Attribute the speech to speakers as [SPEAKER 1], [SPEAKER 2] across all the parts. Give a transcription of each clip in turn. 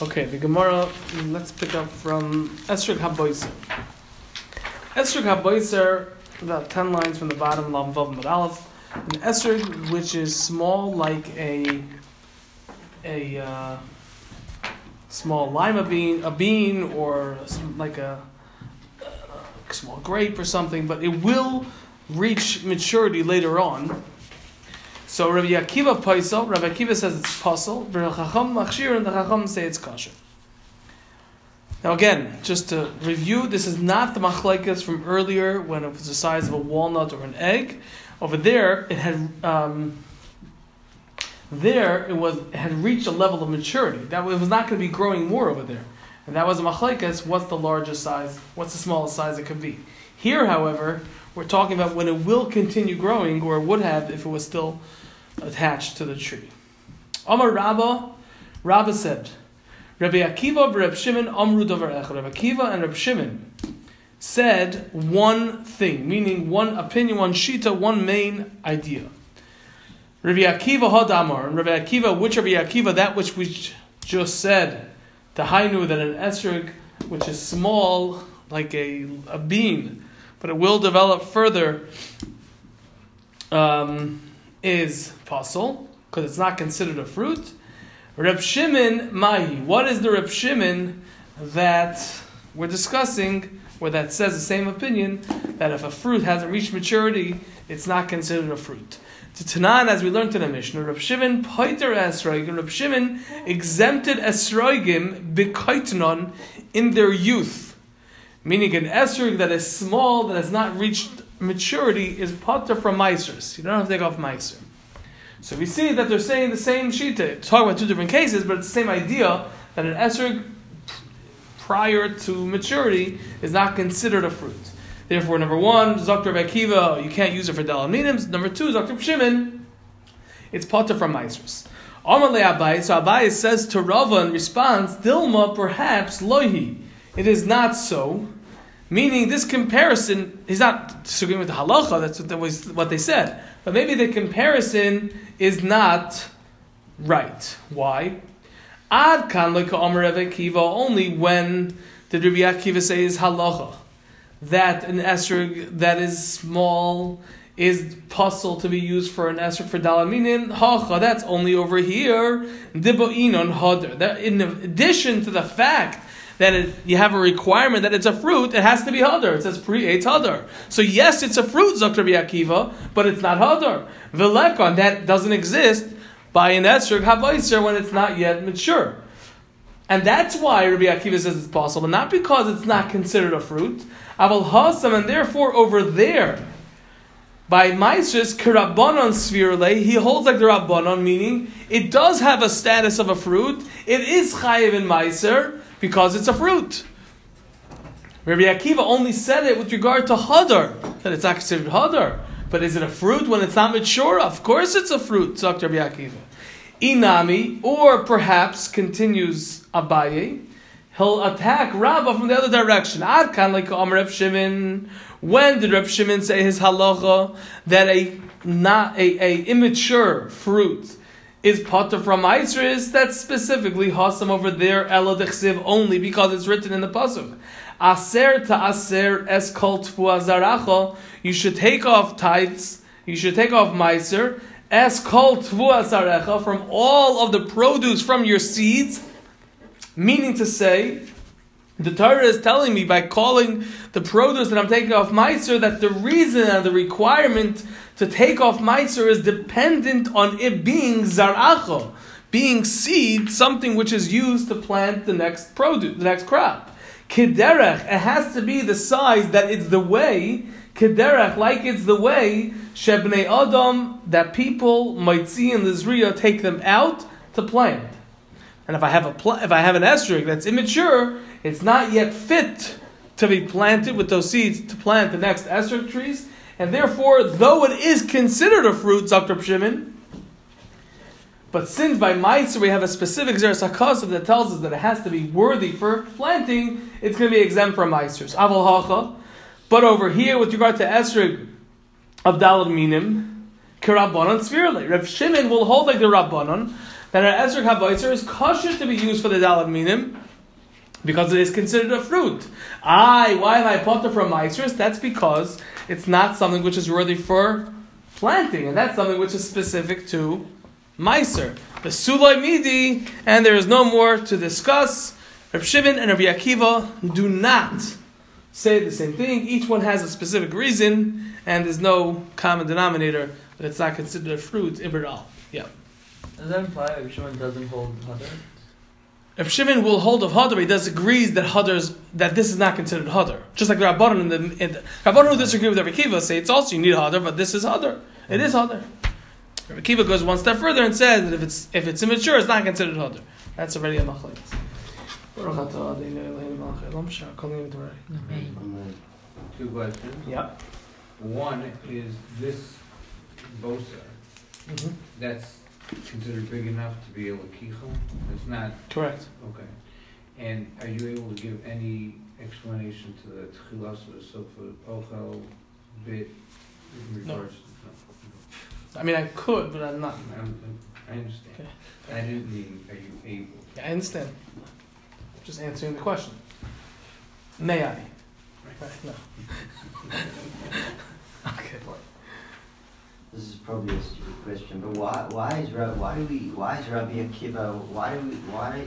[SPEAKER 1] Okay, the Gemara, let's pick up from Esrik HaBoiser. Esrik HaBoiser, about 10 lines from the bottom, Lam Vav Mad Aleph. An Esrik which is small like a, a uh, small lima bean, a bean, or like a, a small grape or something, but it will reach maturity later on. So Rabbi Akiva Paisel, Rabbi Akiva says it's puzzle, Chacham Machshir, and the Chacham say it's kosher. Now again, just to review, this is not the machlekes from earlier when it was the size of a walnut or an egg. Over there, it had um, there it was it had reached a level of maturity. That it was not going to be growing more over there, and that was a machlekes. What's the largest size? What's the smallest size it could be? Here, however, we're talking about when it will continue growing, or would have if it was still attached to the tree. Amar Rabba, Rabba said, Rabbi Akiva, Rabbi Shimon, Amru Dover Rabbi Akiva and Rabbi Shimon said one thing, meaning one opinion, one shita, one main idea. Rabbi Akiva Hadamar, and Rabbi Akiva, which Rabbi Akiva, that which we just said, the Hainu, that an esrog, which is small, like a, a bean, but it will develop further, um, is puzzle, because it's not considered a fruit. Reb Shimon Mahi. What is the Reb Shimon that we're discussing, where that says the same opinion, that if a fruit hasn't reached maturity, it's not considered a fruit? To Tanan, as we learned in the Mishnah, Reb Shimon poiter esroigim, Reb Shimon exempted esroigim b'kaitnon in their youth. Meaning an esrog that is small, that has not reached maturity, is potter from meisers. You don't have to take off meiser. So we see that they're saying the same shita. Uh, talking about two different cases, but it's the same idea that an esrog prior to maturity is not considered a fruit. Therefore, number one, Dr. Akiva, you can't use it for dalaminim. Number two, Dr. Shimon, it's potter from meisers. Amalei Abai, so Abai says to Rava in response, Dilma, perhaps lohi. It is not so. Meaning, this comparison, he's not disagreeing with the halacha, that's what, that was what they said. But maybe the comparison is not right. Why? Ad kan Akiva, only when did Rabbi Akiva say is halacha. That an esrog that is small is puzzle to be used for an esrog for dalaminin hacha. That's only over here. Dibo'inon hadr. That in addition to the fact that it, you have a requirement that it's a fruit, it has to be hadar. It says pre it's hadar. So yes, it's a fruit, Zakr Akiva, but it's not hadar. Vilekon, that doesn't exist by an esrog havaiser when it's not yet mature. And that's why Rabbi Akiva says it's possible, not because it's not considered a fruit. Aval hasam, and therefore over there, by Maisris Kirabanon Svirle, he holds like the Rabbanon, meaning it does have a status of a fruit. It is chayiv in Meiser, because it's a fruit. Rabbi Akiva only said it with regard to hadar, that it's not considered hadar. But is it a fruit when it's not mature? Of course it's a fruit, Dr. Rabbi Akiva. Inami, or perhaps, continues Abaye, he'll attack Rabbah from the other direction. Ad kan like Reb Shimon. When did Reb Shimon say his halacha that a not a, a immature fruit is potter from Isris, that's specifically Hasam over there, Elodechsiv, only because it's written in the Pasuk. Aser to aser es kol azaracha, you should take off tithes, you should take off Meiser, es kol azarecha, from all of the produce from your seeds, meaning to say, the Torah is telling me by calling the produce that I'm taking off Meiser that the reason and the requirement to take off Meiser is dependent on it being Zaracho, being seed, something which is used to plant the next produce, the next crop. Kederech, it has to be the size that it's the way, Kederech, like it's the way, Shebnei Adam, that people might see in the Zriya, take them out to plant. And if I have a pl- if I have an esrog that's immature, it's not yet fit to be planted with those seeds to plant the next esrog trees. And therefore, though it is considered a fruit, Dr. Shimon, but since by Meiser we have a specific Zeres HaKasav that tells us that it has to be worthy for planting, it's going to be exempt from Meisers. Aval Hacha. But over here, with regard to Esrig of Dalad Minim, Kirabanon Svirle. Reb Shimon will hold like the Rabbanon that an esrog havoiser is kosher to be used for the dalad minim because it is considered a fruit. I, why am I potter from maestros? That's because it's not something which is worthy for planting, and that's something which is specific to meiser. The suloi midi, and there is no more to discuss. Reb Shimon and Rabbi Akiva do not say the same thing. Each one has a specific reason, and there's no common denominator that it's not considered a fruit if at all. Yeah.
[SPEAKER 2] Does that imply Reb Shimon doesn't hold hadar?
[SPEAKER 1] If Shimon will hold of Hadar, he disagrees that Hadar's that this is not considered Hadar. Just like Rabbanon in the, in the Rabbanon who disagree with Rabbi Kiva say it's also you need Hadar, but this is Hadar. It is Hadar. Rabbi Kiva goes one step further and says that if it's if it's immature, it's not considered Hadar. That's already a machlekes.
[SPEAKER 3] Two questions.
[SPEAKER 1] Yep.
[SPEAKER 3] One is this bosa,
[SPEAKER 1] Mm-hmm.
[SPEAKER 3] that's considered big enough to be a lakicha? It's not,
[SPEAKER 1] Correct.
[SPEAKER 3] okay. And are you able to give any explanation to the tchilas of the sofa ochel bit in
[SPEAKER 1] No.
[SPEAKER 3] regards?
[SPEAKER 1] I mean, I could, but I'm not.
[SPEAKER 3] No. I'm- I understand.
[SPEAKER 1] Okay.
[SPEAKER 3] I didn't mean, are you able?
[SPEAKER 1] I understand. Just answering the question. May I? Right. No. okay.
[SPEAKER 4] This is probably a stupid question, but why why is why do we why is Rabbi Akiva why do we why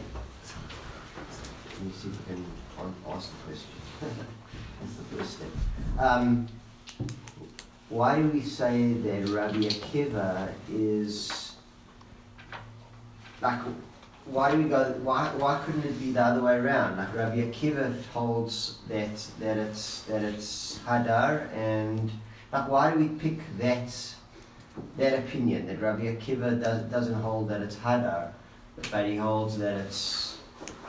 [SPEAKER 4] let me see if I can ask the question. That's the first step. Um, why do we say that Rabbi Akiva is like why do we go why why couldn't it be the other way around? Like Rabbi Akiva holds that that it's that it's Hadar and like why do we pick that that opinion that Rabbi Akiva does, doesn't hold that it's hadar, but he holds that it's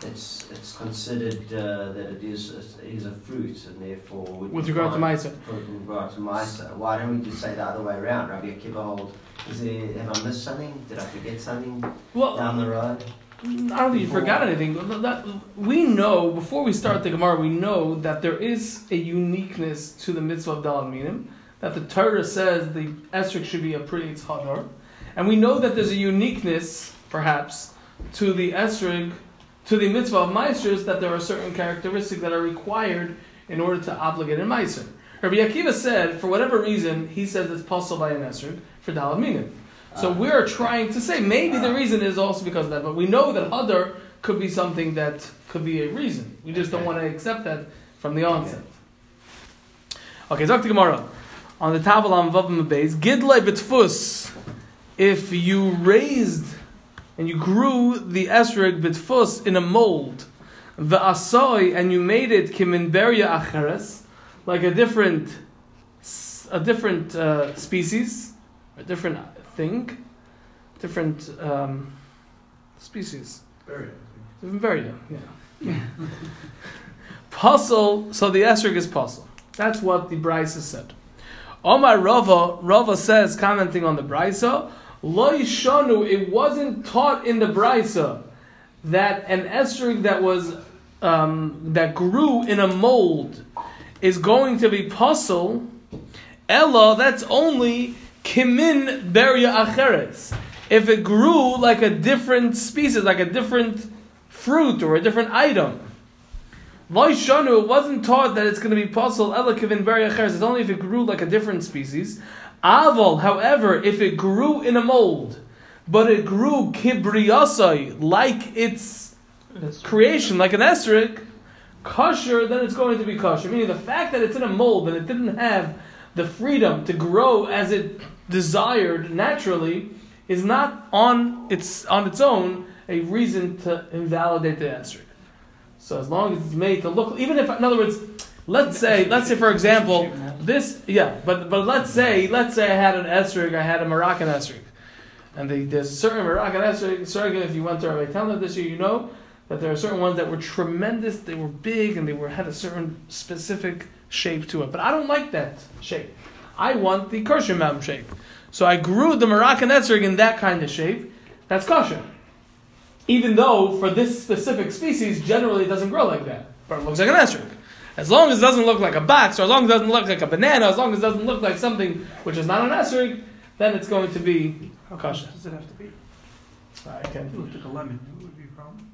[SPEAKER 4] it's it's considered uh, that it is it is a fruit and therefore would
[SPEAKER 1] With regard to Maisa.
[SPEAKER 4] With regard to Maisa, why don't we just say the other way around? Rabbi Akiva holds. Is there, have I missed something? Did I forget something
[SPEAKER 1] Well,
[SPEAKER 4] down the road?
[SPEAKER 1] I don't think you forgot anything. That, we know before we start the Gemara, we know that there is a uniqueness to the mitzvah of Dalad Minim. That the Torah says the esrog should be a pretty hadar, and we know that there's a uniqueness, perhaps, to the esrog, to the mitzvah of meisters. That there are certain characteristics that are required in order to obligate a meister. Rabbi Akiva said, for whatever reason, he says it's possible by an esrog for Dalad Minim. So
[SPEAKER 4] Ah.
[SPEAKER 1] we're trying to say maybe the reason is also because of that, but we know that hadar could be something that could be a reason. We just don't want to accept that from the onset. Okay, talk to Gemara. On the table on Vavam base, Gidlei Bitfus, if you raised and you grew the esrog Bitfus in a mold, the asoy, and you made it kimin kiminberia acheres, like a different, a different uh, species, a different thing, different um, species. Different berry, yeah. Puzzle, so the esrog is puzzle. That's what the Brisa said. Omar Rava, Rava says, commenting on the Brisa, Lo Yishanu, it wasn't taught in the Brisa that an esrog that was um, that grew in a mold is going to be puzzle. Ella, that's only kimin beria acheretz. If it grew like a different species, like a different fruit or a different item. Vaishanu, it wasn't taught that it's going to be possible. Ella kivin beria. It's only if it grew like a different species. Aval, however, if it grew in a mold, but it grew kibriyasai, like its creation, like an esrog, kosher, then it's going to be kosher. Meaning the fact that it's in a mold and it didn't have the freedom to grow as it desired naturally is not on its on its own a reason to invalidate the esrog. So as long as it's made to look, even if, in other words, let's say, let's say for example, this, yeah, but but let's say, let's say I had an esrog, I had a Moroccan esrog, and the, there's a certain Moroccan esrog. Sorry, if you went to Rabbi Talmud this year, you know that there are certain ones that were tremendous, they were big, and they were had a certain specific shape to it. But I don't like that shape. I want the Kirschenbaum shape. So I grew the Moroccan esrog in that kind of shape. That's kosher. Even though for this specific species, generally it doesn't grow like that, but it looks like an esrog. As long as it doesn't look like a box, or as long as it doesn't look like a banana, as long as it doesn't look like something which is not an esrog, then it's going to be kosher.
[SPEAKER 5] Does it have to be?
[SPEAKER 1] I can't.
[SPEAKER 5] If it looked like a lemon, it would be a problem.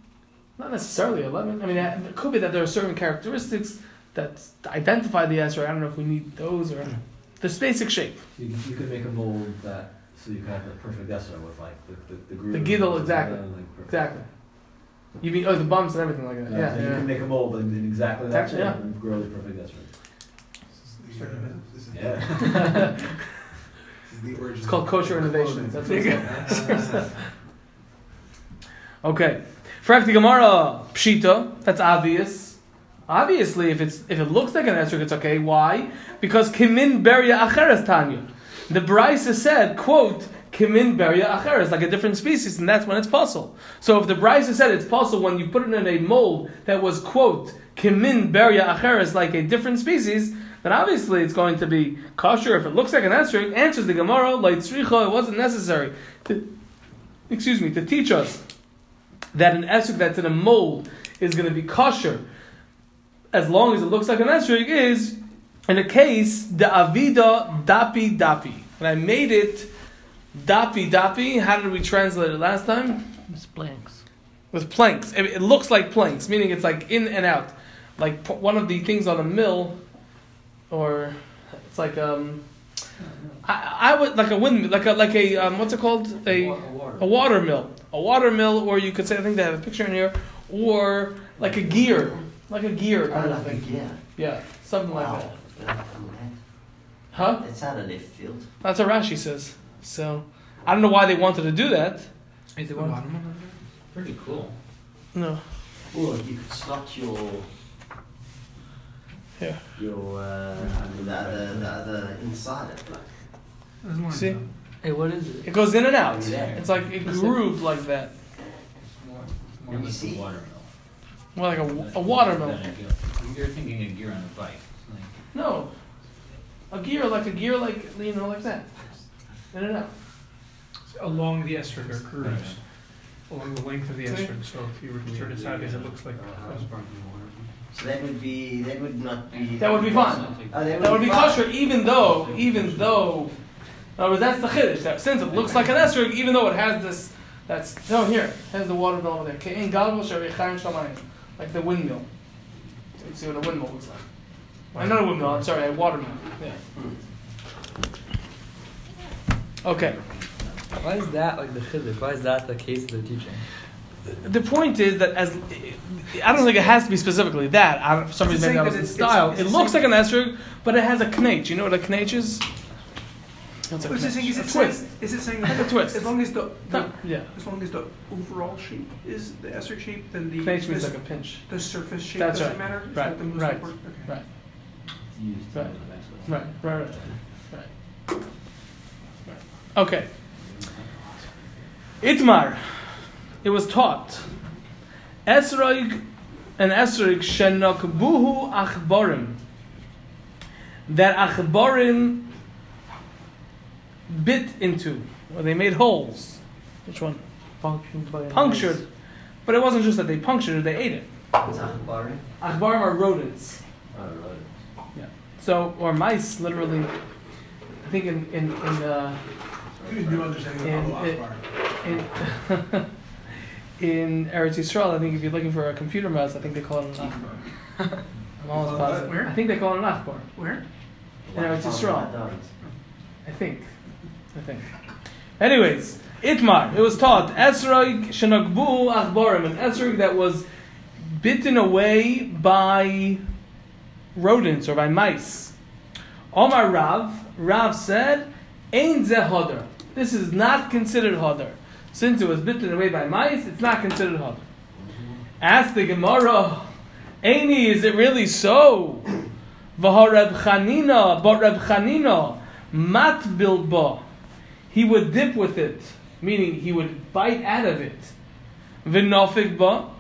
[SPEAKER 1] Not necessarily a lemon. I mean, uh, it could be that there are certain characteristics that identify the esrog. I don't know if we need those or hmm. this basic shape.
[SPEAKER 6] You, can- you could make a mold that, so you can have the perfect Esser with like the, the, the groove.
[SPEAKER 1] The giddle, exactly.
[SPEAKER 6] and, like,
[SPEAKER 1] Exactly. You mean oh the bumps and everything like that?
[SPEAKER 6] Yeah,
[SPEAKER 1] Yeah,
[SPEAKER 6] so you can make a mold in, in exactly that
[SPEAKER 1] Exactly,
[SPEAKER 6] shape
[SPEAKER 1] yeah.
[SPEAKER 6] and grow the perfect Esser.
[SPEAKER 5] This is the, this
[SPEAKER 6] Yeah.
[SPEAKER 5] this is the origin
[SPEAKER 1] It's called
[SPEAKER 5] of
[SPEAKER 1] kosher
[SPEAKER 5] clothing.
[SPEAKER 1] innovations. That's what it's called. Okay. Frak the Gemara pshita. That's obvious. Obviously, if it's if it looks like an esrog, it's okay. Why? Because kimin beria acheres tanya. The Brisa said, quote, kimin beria acheres, like a different species, and that's when it's possible. So if the Brisa said it's possible when you put it in a mold that was, quote, kimin beria acheres, like a different species, then obviously it's going to be kosher. If it looks like an esrog, answers the Gemara, like tzricha, it wasn't necessary to, excuse me, to teach us that an esrog that's in a mold is going to be kosher as long as it looks like an esrog is in a case the avida dapi dapi and I made it dapi dapi how did we translate it last time
[SPEAKER 2] With planks.
[SPEAKER 1] with planks it, it looks like planks meaning it's like in and out like p- one of the things on a mill or it's like um I, I would like a wind like a like a um, what's it called a a water mill, a water mill, or you could say I think they have a picture in here, or like a gear, like a gear kind of
[SPEAKER 4] like
[SPEAKER 1] thing.
[SPEAKER 4] gear.
[SPEAKER 1] Yeah, something like
[SPEAKER 4] Wow.
[SPEAKER 1] that.
[SPEAKER 4] Don't come with that.
[SPEAKER 1] Huh?
[SPEAKER 4] That's out of left field.
[SPEAKER 1] That's what Rashi says. So I don't know why they wanted to do that.
[SPEAKER 5] Is the bottom one
[SPEAKER 6] Pretty cool.
[SPEAKER 1] No.
[SPEAKER 4] Or you could slot your
[SPEAKER 1] Yeah.
[SPEAKER 4] your uh, the other the other inside it. Like.
[SPEAKER 5] there? There's one
[SPEAKER 1] See?
[SPEAKER 2] Hey, what is it?
[SPEAKER 1] It goes in and out.
[SPEAKER 4] Yeah.
[SPEAKER 1] It's like it grooved like that.
[SPEAKER 6] More, more
[SPEAKER 4] You
[SPEAKER 6] like
[SPEAKER 4] see?
[SPEAKER 6] a watermill.
[SPEAKER 1] More like a, a water mill.
[SPEAKER 6] Than a gear. You're thinking a gear on a bike. Like-
[SPEAKER 1] No. A gear like a gear like you know like that. In and out.
[SPEAKER 5] Along the estrog are grooves,
[SPEAKER 6] Okay.
[SPEAKER 5] along the length of the
[SPEAKER 1] See?
[SPEAKER 5] estrog, so if you were to turn it sideways, it looks like. Uh, a sparking water.
[SPEAKER 4] So that would be that would not be.
[SPEAKER 1] That would be fine.
[SPEAKER 4] Oh, that would,
[SPEAKER 1] That would be
[SPEAKER 4] fine.
[SPEAKER 1] kosher even though, even though, in other words, that's the chiddush. That since it looks like an esrog, even though it has this, that's no here it has the water mill over there. Kein galgal sharichaim shamayim, like the windmill. You see what a windmill looks like. I'm not a windmill. I'm sorry, a watermelon. Yeah. Okay.
[SPEAKER 2] Why is that like the chiddush? Why is that the case they're teaching?
[SPEAKER 1] The point is that as I don't think it has to be specifically that. I don't, for some
[SPEAKER 5] It's
[SPEAKER 1] reason, maybe
[SPEAKER 5] saying
[SPEAKER 1] that
[SPEAKER 5] that
[SPEAKER 1] was the
[SPEAKER 5] it's-
[SPEAKER 1] style.
[SPEAKER 5] it's-
[SPEAKER 1] It looks like an esrog, but it has a knach. You know what a knach is? What's a
[SPEAKER 5] What's it saying? Is it
[SPEAKER 1] A
[SPEAKER 5] saying,
[SPEAKER 1] twist.
[SPEAKER 5] is it saying
[SPEAKER 1] Like a twist.
[SPEAKER 5] as long as the, the
[SPEAKER 1] No, yeah.
[SPEAKER 5] as long as the overall shape is the estrog shape, then the
[SPEAKER 1] Knach means
[SPEAKER 5] the,
[SPEAKER 1] like a pinch.
[SPEAKER 5] the surface shape
[SPEAKER 1] That's
[SPEAKER 5] doesn't
[SPEAKER 1] right.
[SPEAKER 5] matter. Is
[SPEAKER 1] Right,
[SPEAKER 5] that the most
[SPEAKER 1] right,
[SPEAKER 5] important? Okay.
[SPEAKER 1] Right.
[SPEAKER 6] It's used
[SPEAKER 1] Right.
[SPEAKER 6] as a vessel.
[SPEAKER 1] Right, right, right, right. right. Okay. Itmar. It was taught. Esroig and Esroig shenokbuhu achborim. That achborim bit into, or they made holes. Which one?
[SPEAKER 2] Punctured by
[SPEAKER 1] Punctured. But it wasn't just that they punctured it, they ate it.
[SPEAKER 4] It's Achbari.
[SPEAKER 1] Achborim are rodents.
[SPEAKER 6] Oh, right.
[SPEAKER 1] So, or mice, literally. I think in, in, in uh,
[SPEAKER 5] New understanding
[SPEAKER 1] And
[SPEAKER 5] of
[SPEAKER 1] it-
[SPEAKER 5] Akbar.
[SPEAKER 1] in in Eretz Yisrael, I think if you're looking for a computer mouse, I think they call it an achbar. I'm almost positive.
[SPEAKER 5] where?
[SPEAKER 1] I think they call it an achbar.
[SPEAKER 5] Where?
[SPEAKER 1] Yeah, it's just
[SPEAKER 4] Oh. I
[SPEAKER 1] think. I think. Anyways, Itmar. It was taught Esroig shenagbu achbarim, an Esroig that was bitten away by rodents or by mice. Omar Rav, Rav said, Ein ze hodar. This is not considered hodar. Since it was bitten away by mice, it's not considered hodar. Ask the Gemara, Eini, is it really so? V'hareb Chanina, but Reb Chanina, mat bilba. He would dip with it, meaning he would bite out of it. V'nofik ba,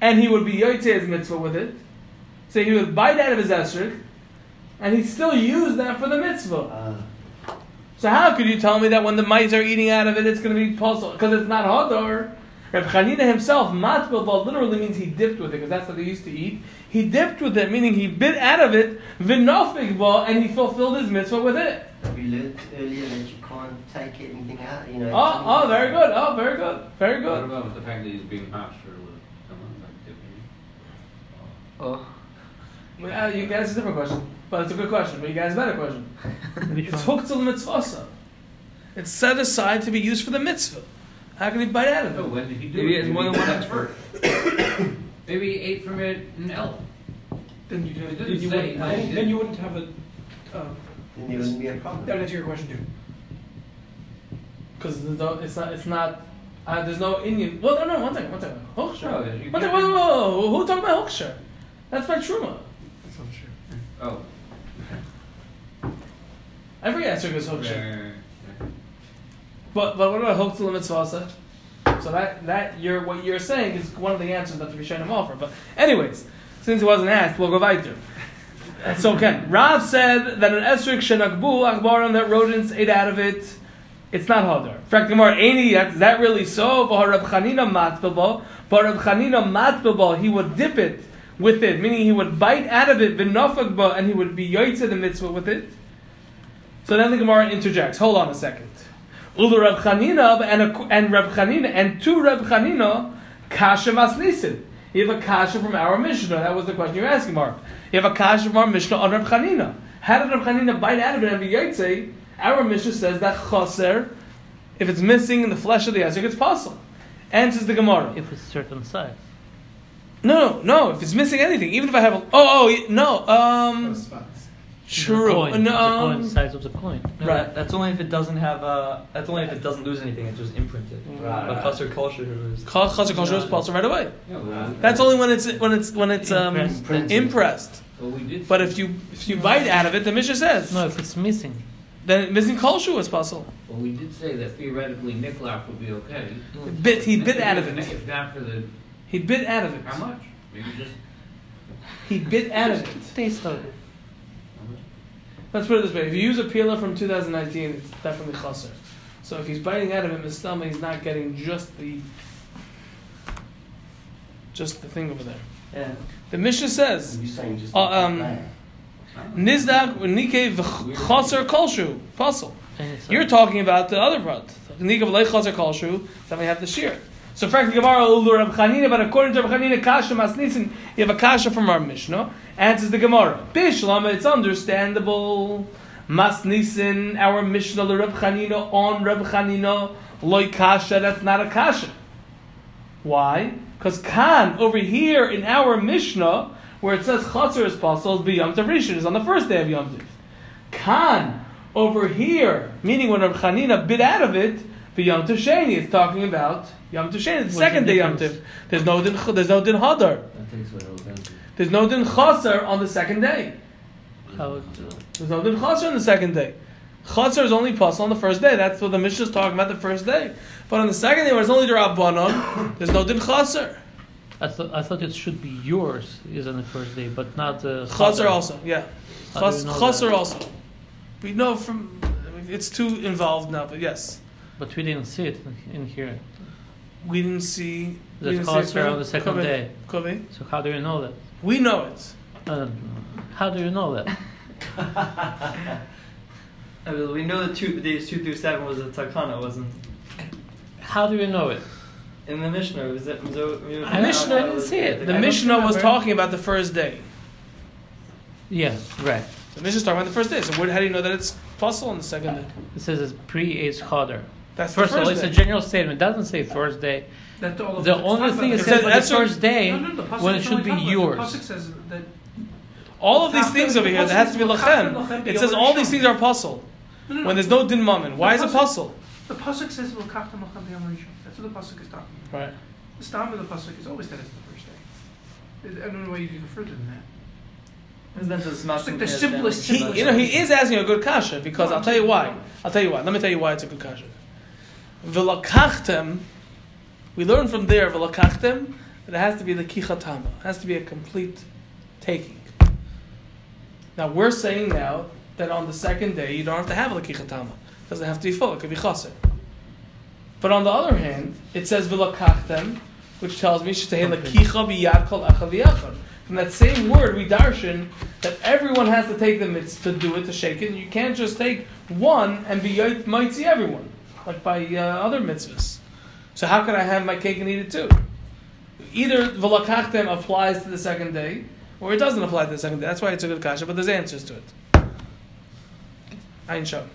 [SPEAKER 1] and he would be yotzei mitzvah with it. So he would bite out of his esrog, and he still used that for the mitzvah.
[SPEAKER 4] Uh,
[SPEAKER 1] So how could you tell me that when the mice are eating out of it, it's going to be possible? Because it's not hodor. Reb Chanina himself, matbilba literally means he dipped with it, because that's what they used to eat. He dipped with it, meaning he bit out of it, vinofigba, and he fulfilled his mitzvah with it.
[SPEAKER 4] We learned earlier that you can't take anything out. You know.
[SPEAKER 1] Oh, oh, very good. Oh, very good. Very good.
[SPEAKER 3] What about the fact that he's being posture with someone like dipping?
[SPEAKER 2] Oh.
[SPEAKER 1] Well, uh, you guys, it's a different question, but it's a good question. But you guys, a better question. It's hooked to the mitzvah. It's set aside to be used for the mitzvah. How can he bite out of
[SPEAKER 3] No,
[SPEAKER 1] it?
[SPEAKER 3] when did he do
[SPEAKER 2] Maybe
[SPEAKER 3] it?
[SPEAKER 2] it's more than
[SPEAKER 3] he
[SPEAKER 2] one
[SPEAKER 3] did that first. Maybe he ate from it in L.
[SPEAKER 5] Then you,
[SPEAKER 3] It
[SPEAKER 5] then
[SPEAKER 3] doesn't
[SPEAKER 5] you
[SPEAKER 3] say
[SPEAKER 5] wouldn't,
[SPEAKER 3] how
[SPEAKER 5] then, you wouldn't have a, um,
[SPEAKER 4] Then there wouldn't be a problem.
[SPEAKER 5] that would answer your question too.
[SPEAKER 1] Because it's not. It's not. Uh, there's no Indian. Well, no, no. One second. One second. Hoksher.
[SPEAKER 3] No, you
[SPEAKER 1] One
[SPEAKER 3] can't.
[SPEAKER 1] Whoa, whoa, whoa. Who talking about hoksher? That's by truma.
[SPEAKER 5] That's not true.
[SPEAKER 3] Oh.
[SPEAKER 1] Every answer goes hoksher.
[SPEAKER 3] Okay.
[SPEAKER 1] But but what about hooked to the mitzvah? So that that you're what you're saying is one of the answers that the Rishonim offer. But anyways, since it wasn't asked, we'll go weiter. So okay. Rav said that an esrik shenakbu akbarim that rodents ate out of it. It's not hadar. In fact, Gemara, any is that really so? But Reb Chanina matbaba, but Reb Chanina matbaba, he would dip it with it, meaning he would bite out of it and he would be yoytze the mitzvah with it. So then the Gemara interjects. Hold on a second. Ulu Reb Chanina and Reb Chanina and to Reb Chanina kasha masnisin. You have a kasha from our Mishnah. That was the question you're asking, Mark. You have a kasha from our Mishnah on Reb Chanina. How did Reb Chanina bite out of it and be yaitse? Our Mishnah says that chaser, if it's missing in the flesh of the esrog, it's possible. Answers the Gemara.
[SPEAKER 2] If it's size.
[SPEAKER 1] No, no. If it's missing anything, even if I have a oh oh no um true
[SPEAKER 2] The coin,
[SPEAKER 1] no
[SPEAKER 2] the coin,
[SPEAKER 1] um,
[SPEAKER 2] size of the coin.
[SPEAKER 7] No,
[SPEAKER 1] Right.
[SPEAKER 7] that- that's only if it doesn't have a. That's only if it doesn't lose anything. It's just imprinted.
[SPEAKER 4] Right.
[SPEAKER 7] But Chaser culture is.
[SPEAKER 1] chaser kosher is possible right away.
[SPEAKER 3] Yeah, well,
[SPEAKER 1] That's only when it's when it's when it's um,
[SPEAKER 2] Impressed.
[SPEAKER 1] impressed.
[SPEAKER 3] Well, we did.
[SPEAKER 1] But if you if you bite out of it, the Mishnah says
[SPEAKER 2] No, if it's missing.
[SPEAKER 1] then missing kol shu is possible.
[SPEAKER 3] Well, we did say that theoretically Nikolaf would be okay.
[SPEAKER 1] Bit he bit out of
[SPEAKER 3] If-
[SPEAKER 1] it.
[SPEAKER 3] If not for the
[SPEAKER 1] He bit out of it.
[SPEAKER 3] how much? Maybe just
[SPEAKER 1] He bit out of it.
[SPEAKER 2] Taste of it.
[SPEAKER 1] Let's put it this way: if you use a peeler from 2019, it's definitely chaser. So if he's biting out of it, his stomach, he's not getting just the just the thing over there.
[SPEAKER 7] Yeah.
[SPEAKER 1] The Mishnah says
[SPEAKER 4] You're saying just.
[SPEAKER 1] Uh, um, nizdak nike chaser kol shu puzzle.
[SPEAKER 2] Any size.
[SPEAKER 1] You're talking about the other part. Nikav leich chazer kol shu. Then we have the shear. So, frankly, Gemara ulu Reb Chanina, but according to Reb Chanina, kasha masnisin, you have a kasha from our Mishnah. Answers the Gemara. Bishlama, it's understandable. Masnisin, our Mishnah, Reb Chanina on Reb Chanina, loy kasha. That's not a kasha. Why? Because Khan over here in our Mishnah, where it says chatzar is possible, is b'yom is on the first day of Yom Tov. Khan over here, meaning when Rav Chanina bit out of it, b'yom tov sheni, it's talking about Yom Tov sheni, the
[SPEAKER 2] What's
[SPEAKER 1] second
[SPEAKER 2] the
[SPEAKER 1] day Yom
[SPEAKER 2] difference?
[SPEAKER 1] Tov. There's no din, there's no din hadar.
[SPEAKER 6] That takes away all benefit.
[SPEAKER 1] There's no din chaser on the second day.
[SPEAKER 2] How it,
[SPEAKER 1] There's no din chaser on the second day. Chaser is only possible on the first day. That's what the Mishnah is talking about the first day. But on the second day, when it's only the Rabbanon, there's no din chaser.
[SPEAKER 2] I thought I thought it should be yours is on the first day, but not uh, the
[SPEAKER 1] Chaser also, yeah.
[SPEAKER 2] How you know
[SPEAKER 1] Chaser also. We know from it's too involved now, but yes,
[SPEAKER 2] But we didn't see it in here.
[SPEAKER 1] we didn't see.
[SPEAKER 2] The
[SPEAKER 1] didn't see it
[SPEAKER 2] chaser
[SPEAKER 1] from-
[SPEAKER 2] on the second
[SPEAKER 1] Kobe,
[SPEAKER 2] day.
[SPEAKER 1] Kobe.
[SPEAKER 2] So how do you know that?
[SPEAKER 1] We know it.
[SPEAKER 2] Uh, how do you know that?
[SPEAKER 7] I mean, we know that two days two through seven was a takana, wasn't
[SPEAKER 2] How do you know it?
[SPEAKER 7] in the Mishnah. Was it? Was it we-
[SPEAKER 1] The Mishnah-
[SPEAKER 2] I didn't see it.
[SPEAKER 1] The
[SPEAKER 2] I
[SPEAKER 1] Mishnah was talking about the first day.
[SPEAKER 2] Yeah, right.
[SPEAKER 1] The Mishnah is talking about the first day. So where, how do you know that it's possible on the second day?
[SPEAKER 2] It says it's pre-age harder.
[SPEAKER 1] That's
[SPEAKER 2] First of all, it's a general statement. It doesn't say Thursday. day.
[SPEAKER 5] That's all of
[SPEAKER 2] The only thing it
[SPEAKER 1] It
[SPEAKER 2] says
[SPEAKER 1] says
[SPEAKER 2] on the
[SPEAKER 1] that's
[SPEAKER 2] first day
[SPEAKER 5] No, no, the
[SPEAKER 2] when it should be yours.
[SPEAKER 5] The pasuk says that
[SPEAKER 1] all of these things over here, there has to be lachem.
[SPEAKER 5] Lachem
[SPEAKER 1] It says all these things are puzzle.
[SPEAKER 5] no, no, no.
[SPEAKER 1] When there's no din mammon, why is it
[SPEAKER 5] pasuk- the pasuk says "V'lakachtam lachem b'yom. That's what the pasuk is talking about.
[SPEAKER 1] Right.
[SPEAKER 5] The stam of the pasuk is always that it's the first day. I don't know why you can go further than that.
[SPEAKER 7] Isn't that
[SPEAKER 5] It's
[SPEAKER 7] not
[SPEAKER 5] like the
[SPEAKER 7] that's
[SPEAKER 5] simplest-
[SPEAKER 7] been-
[SPEAKER 1] He, you know, he is asking a good kasha because I'll tell you why. I'll tell you why. Let me tell you why it's a good kasha. V'lakachtem, we learn from there, v'lakachtem, that it has to be the kichatama. It has to be a complete taking. Now, we're saying now that on the second day, you don't have to have a kichatama. It doesn't have to be full. It could be chaser. But on the other hand, it says v'lakachtem, which tells me shetehei lakicha biyad kol echad v'yachad. From that same word, we darshan that everyone has to take the mitzvah to do it, to shake it, and you can't just take one and be mitzi everyone, like by uh, other mitzvahs. So how could I have my cake and eat it too? Either v'lakachtem applies to the second day, or it doesn't apply to the second day. That's why it's a good kasha, but there's answers to it. Ein Shom.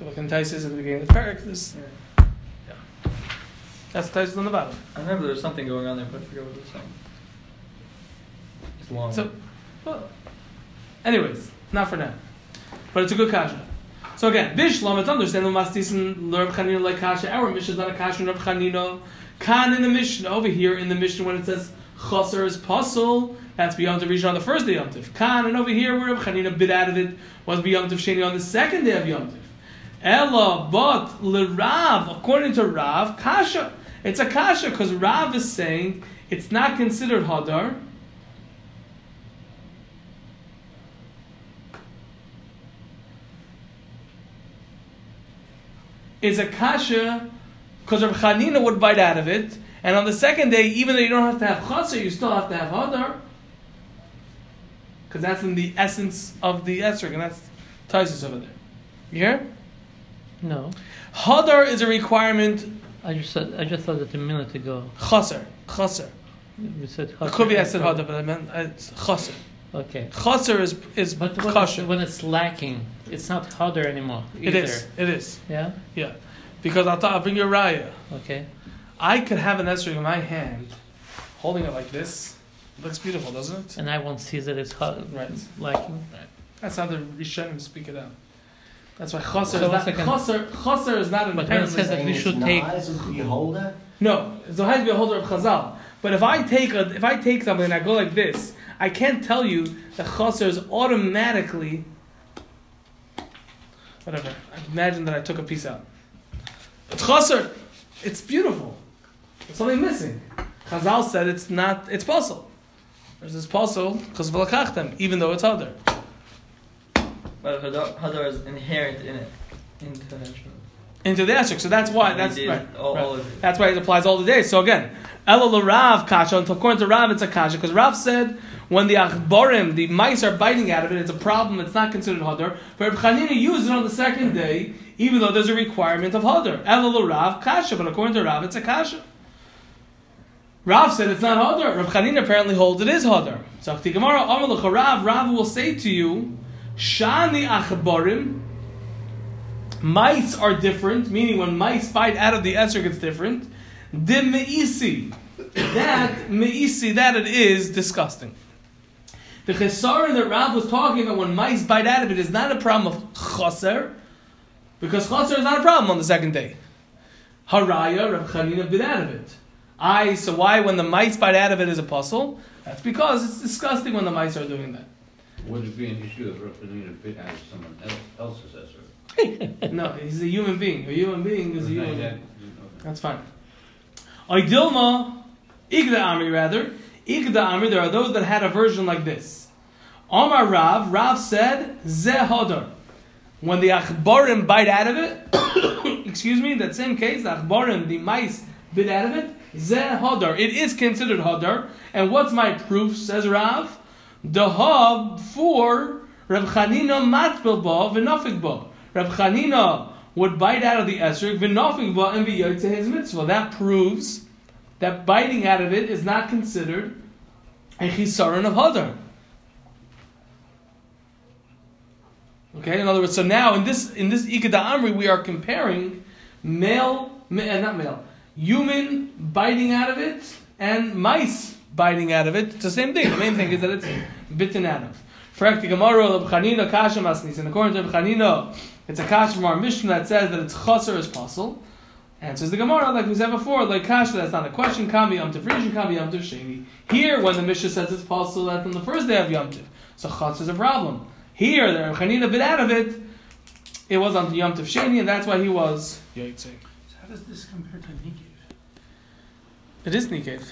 [SPEAKER 1] Look in Taisis at the beginning of the parak. This, yeah. That's Taisis on the bottom.
[SPEAKER 7] I remember there was something going on there, but I forget what it was saying. It's long.
[SPEAKER 1] So, well, anyways, not for now. But it's a good kasha. So again, Bishlam, it's understandable. Mastisen Reb Chanina like kasha. Our Mishnah is not a kasha. Reb Chanina kan in the Mishnah over here in the Mishnah when it says chaser is puzzle. That's beyond the region on the first day of Yom Tiv. Kan and over here where Reb Chanina bit out of it was beyond Tiv Sheni on the second day of Yom Tiv. Ella, but Rav, according to Rav, kasha. It's a kasha because Rav is saying it's not considered hadar. Is a kasha because Reb Chanina would bite out of it, and on the second day, even though you don't have to have chaser, you still have to have hadar. Because that's in the essence of the esrog, and that's Taisus over there. You hear?
[SPEAKER 2] No,
[SPEAKER 1] Hadar is a requirement.
[SPEAKER 2] I just said I just thought that a minute ago.
[SPEAKER 1] Chaser, chaser.
[SPEAKER 2] We said.
[SPEAKER 1] It could be I said hadar, but I meant uh, it's chaser.
[SPEAKER 2] Okay.
[SPEAKER 1] Chaser is is
[SPEAKER 2] But when it's, when it's lacking, it's not harder anymore.
[SPEAKER 1] It
[SPEAKER 2] either.
[SPEAKER 1] is. It is.
[SPEAKER 2] Yeah.
[SPEAKER 1] Yeah, because I'll, t- I'll bring you a raya.
[SPEAKER 2] Okay.
[SPEAKER 1] I could have an esrog in my hand, holding it like this. It looks beautiful, doesn't it?
[SPEAKER 2] And I won't see that it's hot,
[SPEAKER 1] Right.
[SPEAKER 2] lacking.
[SPEAKER 1] That's how the Rishonim speak it out. That's why chaser
[SPEAKER 2] So
[SPEAKER 1] is
[SPEAKER 2] one
[SPEAKER 1] not
[SPEAKER 2] second.
[SPEAKER 1] chaser. Chaser is not an
[SPEAKER 2] But when it says that
[SPEAKER 4] Saying
[SPEAKER 2] we should take-
[SPEAKER 4] nice as beholder.
[SPEAKER 1] No, so it has to be a holder of chazal. But if I take a, if I take something and I go like this, I can't tell you that chaser is automatically. Whatever. Imagine that I took a piece out. It's chaser. It's beautiful. There's something missing. Chazal said it's not. It's puzzle. There's this puzzle because v'lakachtem, even though it's other.
[SPEAKER 7] But Hadar, is inherent in it. Intentional.
[SPEAKER 1] Into the esrog. So that's why. That's
[SPEAKER 7] did
[SPEAKER 1] right.
[SPEAKER 7] all,
[SPEAKER 1] right.
[SPEAKER 7] all.
[SPEAKER 1] That's why it applies all the days. So again, Elul Rav kasha. Until according to Rav, it's a kasha because Rav said when the achborim, the mice are biting out of it, it's a problem. It's not considered hadar. But Reb Chanina used it on the second day, even though there's a requirement of hadar. Elul Rav kasha, but according to Rav, it's a kasha. Rav said it's not hadar. Reb Chanina apparently holds it is hadar. So Gemara Rav, Rav will say to you, Shani achborim. Mice are different, meaning when mice bite out of the esrog, it's different. The meisi, that meisi, that it is disgusting. The chesaron that Rav was talking about when mice bite out of it is not a problem of chaser, because chaser is not a problem on the second day. Haraya, Rav Chanina bit out of it. I, so why when the mice bite out of it is a puzzle? That's because it's disgusting when the mice are doing that.
[SPEAKER 3] Would it be an issue if representing a bit out of someone else, else's essay?
[SPEAKER 1] No, he's a human being. A human being is a human being.
[SPEAKER 3] okay.
[SPEAKER 1] That's fine. Oidilma, Igda Amri rather. Igda Amri, there are those that had a version like this. Omar Rav, Rav said, Zeh Hodor. When the Achbarim bite out of it, excuse me, in that same case, the Achbarim, the mice, bit out of it, Zeh Hodor. It is considered Hodor. And what's my proof, says Rav? The hub for Rav Chanina matbil ba v'nafik ba. Rav Chanina would bite out of the esrog v'nafik ba and to his mitzvah. That proves that biting out of it is not considered a chisaron of hadar. Okay, in other words, so now in this in this Ikeda Amri we are comparing male, ma- uh, not male, human biting out of it and mice biting out of it. It's the same thing. The main thing is that it's bitten out of. Frakti Gemara Chanina Kasha Masnis, and according to Chanina, it's a kasha from our Mishnah that says that it's chaser as possible. Answers the Gemara like we said before, like kasha. That's not a question. Can be yom tiv rishon, can be yom tiv sheni. Here, when the Mishnah says it's possible, that's on the first day of yom tiv. So chaser is a problem. Here, the Reb Chanina bit out of it. It was on yom tiv sheni, and that's why he was yaitze.
[SPEAKER 5] So how does this compare to Nikev?
[SPEAKER 1] It is nikev.